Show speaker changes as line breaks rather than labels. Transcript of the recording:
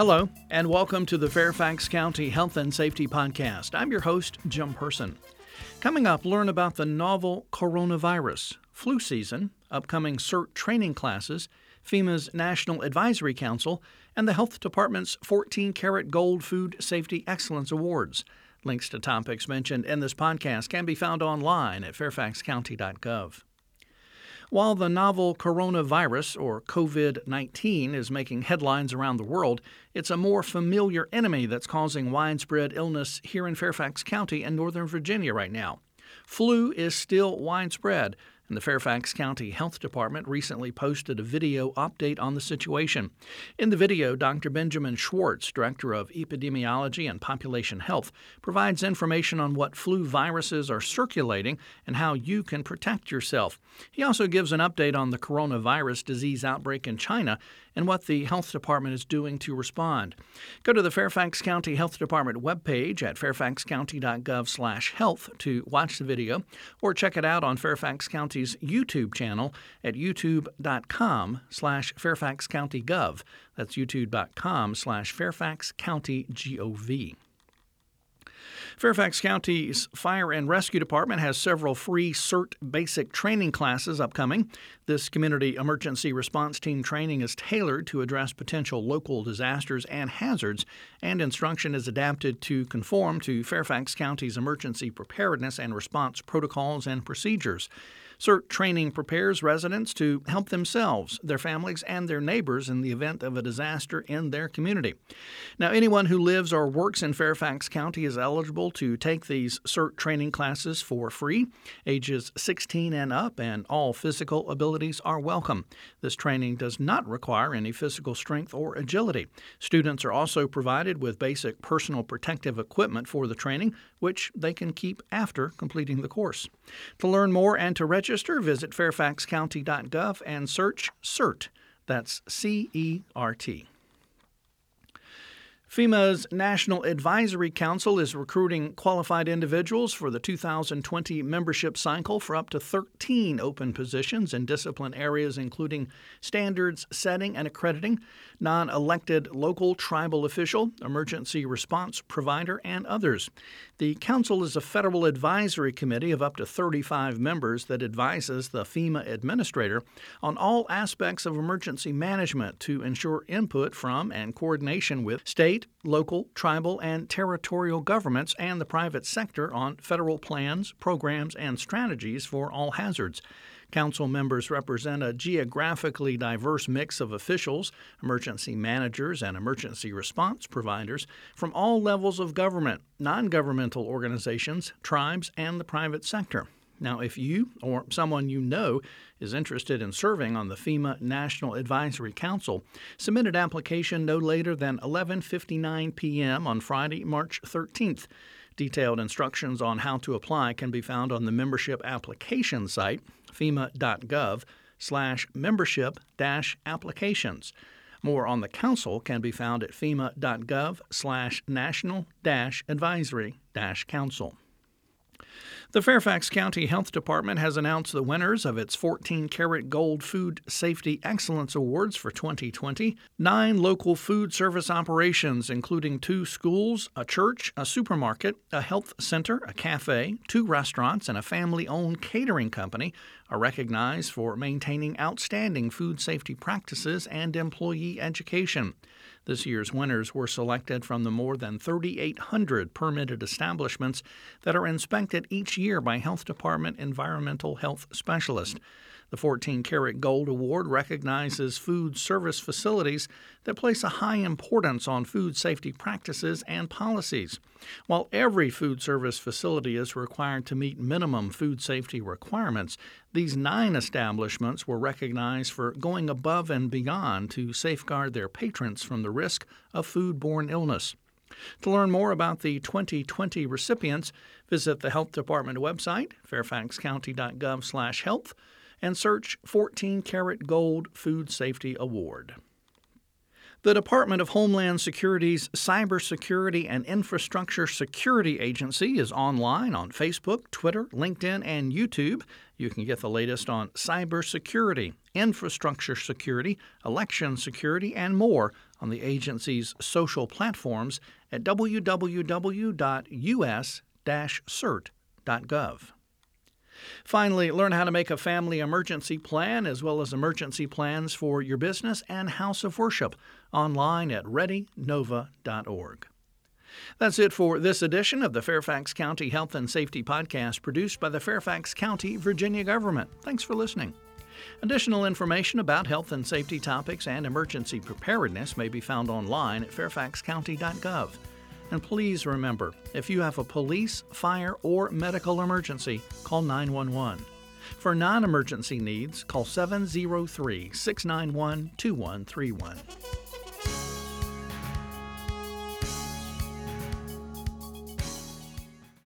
Hello, and welcome to the Fairfax County Health and Safety Podcast. I'm your host, Jim Person. Coming up, learn about the novel coronavirus, flu season, upcoming CERT training classes, FEMA's National Advisory Council, and the Health Department's 14 Carrot Gold Food Safety Excellence Awards. Links to topics mentioned in this podcast can be found online at fairfaxcounty.gov. While the novel coronavirus, or COVID 19, is making headlines around the world, it's a more familiar enemy that's causing widespread illness here in Fairfax County and Northern Virginia right now. Flu is still widespread, and the Fairfax County Health Department recently posted a video update on the situation. In the video, Dr. Benjamin Schwartz, Director of Epidemiology and Population Health, provides information on what flu viruses are circulating and how you can protect yourself. He also gives an update on the coronavirus disease outbreak in China and what the health department is doing to respond. Go to the Fairfax County Health Department webpage at fairfaxcounty.gov/health to watch the video or check it out on Fairfax County's YouTube channel at youtube.com/slash fairfaxcountygov. That's youtube.com slash fairfaxcountygov. Fairfax County's Fire and Rescue Department has several free CERT basic training classes upcoming. This community emergency response team training is tailored to address potential local disasters and hazards, and instruction is adapted to conform to Fairfax County's emergency preparedness and response protocols and procedures. CERT training prepares residents to help themselves, their families, and their neighbors in the event of a disaster in their community. Now, anyone who lives or works in Fairfax County is eligible to take these CERT training classes for free. Ages 16 and up, and all physical abilities are welcome. This training does not require any physical strength or agility. Students are also provided with basic personal protective equipment for the training, which they can keep after completing the course. To learn more and to register, register, visit fairfaxcounty.gov and search CERT. That's C E R T. FEMA's National Advisory Council is recruiting qualified individuals for the 2020 membership cycle for up to 13 open positions in discipline areas including standards setting and accrediting, non elected local tribal official, emergency response provider, and others. The Council is a federal advisory committee of up to 35 members that advises the FEMA administrator on all aspects of emergency management to ensure input from and coordination with state state, local, tribal, and territorial governments and the private sector on federal plans, programs, and strategies for all hazards. Council members represent a geographically diverse mix of officials, emergency managers, and emergency response providers from all levels of government, non governmental organizations, tribes, and the private sector. Now, if you or someone you know is interested in serving on the FEMA National Advisory Council, submit an application no later than 11:59 p.m. on Friday, March 13th. Detailed instructions on how to apply can be found on the membership application site, fema.gov slash membership dash applications. More on the council can be found at fema.gov slash national dash advisory dash council. The Fairfax County Health Department has announced the winners of its 14 Carrot Gold Food Safety Excellence Awards for 2020. Nine local food service operations, including two schools, a church, a supermarket, a health center, a cafe, two restaurants, and a family owned catering company, are recognized for maintaining outstanding food safety practices and employee education. This year's winners were selected from the more than 3,800 permitted establishments that are inspected each year by Health Department environmental health specialist. The 14 Carrot Gold Award recognizes food service facilities that place a high importance on food safety practices and policies. While every food service facility is required to meet minimum food safety requirements, these nine establishments were recognized for going above and beyond to safeguard their patrons from the risk of foodborne illness. To learn more about the 2020 recipients, visit the Health Department website, fairfaxcounty.gov/health and search 14 Carrot Gold Food Safety Award. The Department of Homeland Security's Cybersecurity and Infrastructure Security Agency is online on Facebook, Twitter, LinkedIn, and YouTube. You can get the latest on cybersecurity, infrastructure security, election security, and more on the agency's social platforms at www.us-cert.gov. Finally, learn how to make a family emergency plan as well as emergency plans for your business and house of worship online at readynova.org. That's it for this edition of the Fairfax County Health and Safety Podcast produced by the Fairfax County, Virginia government. Thanks for listening. Additional information about health and safety topics and emergency preparedness may be found online at fairfaxcounty.gov. And please remember if you have a police, fire, or medical emergency, call 911. For non emergency needs, call 703 691 2131.